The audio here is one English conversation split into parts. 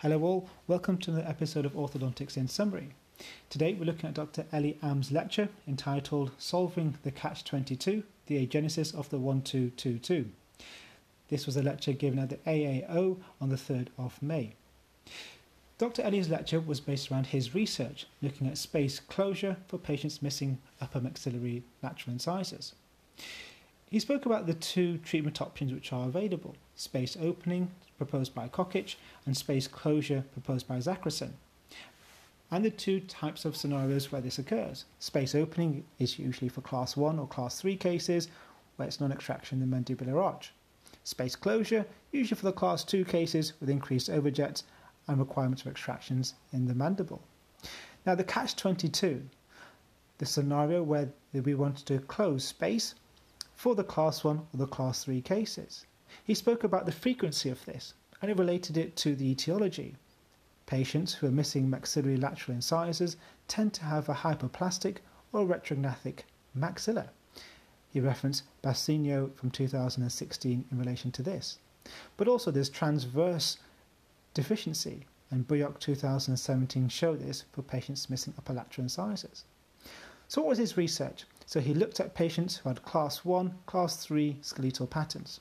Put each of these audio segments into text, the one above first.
Hello, all. Welcome to another episode of Orthodontics in Summary. Today, we're looking at Dr. Elie Amm's lecture entitled Solving the Catch 22 The Agenesis of the 1222. This was a lecture given at the AAO on the 3rd of May. Dr. Elie's lecture was based around his research looking at space closure for patients missing upper maxillary lateral incisors. He spoke about the two treatment options which are available space opening, proposed by Kokich, and space closure, proposed by Zachrisson, and the two types of scenarios where this occurs. Space opening is usually for class 1 or class 3 cases where it's non extraction in the mandibular arch. Space closure, usually for the class 2 cases with increased overjets and requirements for extractions in the mandible. Now, the catch 22, the scenario where we want to close space for the class 1 or the class 3 cases. He spoke about the frequency of this and he related it to the etiology. Patients who are missing maxillary lateral incisors tend to have a hypoplastic or retrognathic maxilla. He referenced Bassigno from 2016 in relation to this. But also there's transverse deficiency, and Buyok 2017 showed this for patients missing upper lateral incisors. So what was his research? So he looked at patients who had class 1, class 3 skeletal patterns.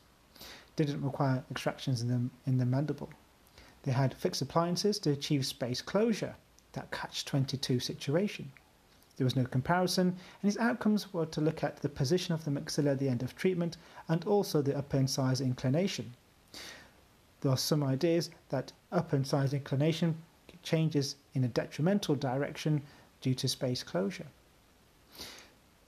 Didn't require extractions in the, in the mandible. They had fixed appliances to achieve space closure, that catch-22 situation. There was no comparison, and his outcomes were to look at the position of the maxilla at the end of treatment and also the upper incisor inclination. There are some ideas that upper incisor inclination changes in a detrimental direction due to space closure.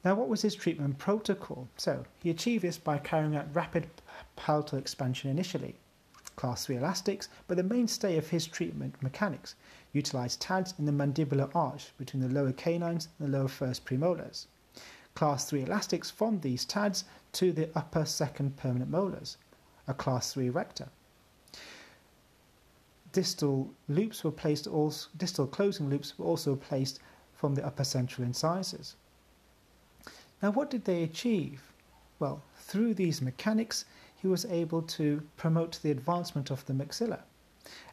Now, what was his treatment protocol? So, he achieved this by carrying out rapid palatal expansion initially, class 3 elastics, but the mainstay of his treatment mechanics utilized TADS in the mandibular arch between the lower canines and the lower first premolars. Class 3 elastics from these TADS to the upper second permanent molars, a class 3 erector. Distal loops were placed also, distal closing loops were also placed from the upper central incisors. Now, what did they achieve? Well, through these mechanics, he was able to promote the advancement of the maxilla.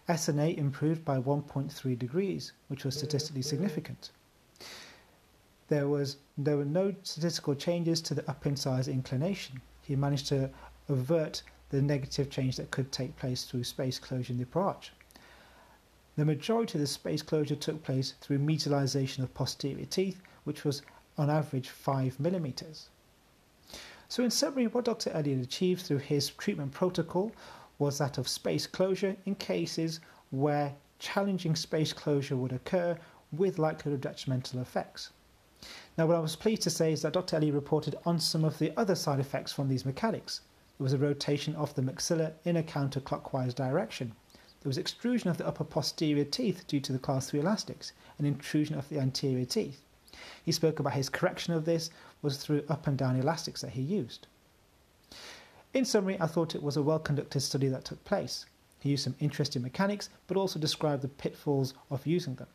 SNA improved by 1.3 degrees, which was statistically significant. There, was, there were no statistical changes to the upper incisor inclination. He managed to avert the negative change that could take place through space closure in the upper arch. The majority of the space closure took place through mesialization of posterior teeth, which was on average 5 millimeters. So, in summary, what Dr. Elliott achieved through his treatment protocol was that of space closure in cases where challenging space closure would occur with likelihood of detrimental effects. Now, what I was pleased to say is that Dr. Elie reported on some of the other side effects from these mechanics. There was a rotation of the maxilla in a counterclockwise direction. There was extrusion of the upper posterior teeth due to the class 3 elastics, and intrusion of the anterior teeth. He spoke about his correction of this was through up and down elastics that he used. In summary, I thought it was a well conducted study that took place. He used some interesting mechanics, but also described the pitfalls of using them.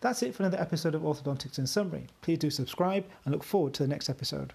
That's it for another episode of Orthodontics in Summary. Please do subscribe and look forward to the next episode.